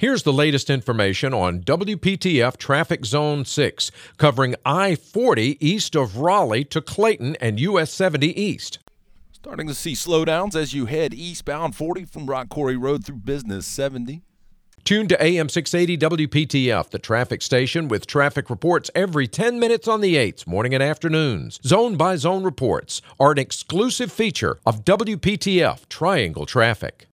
Here's the latest information on WPTF Traffic Zone 6, covering I 40 east of Raleigh to Clayton and US 70 east. Starting to see slowdowns as you head eastbound 40 from Rock Quarry Road through Business 70. Tune to AM 680 WPTF, the traffic station with traffic reports every 10 minutes on the 8s, morning and afternoons. Zone by zone reports are an exclusive feature of WPTF Triangle Traffic.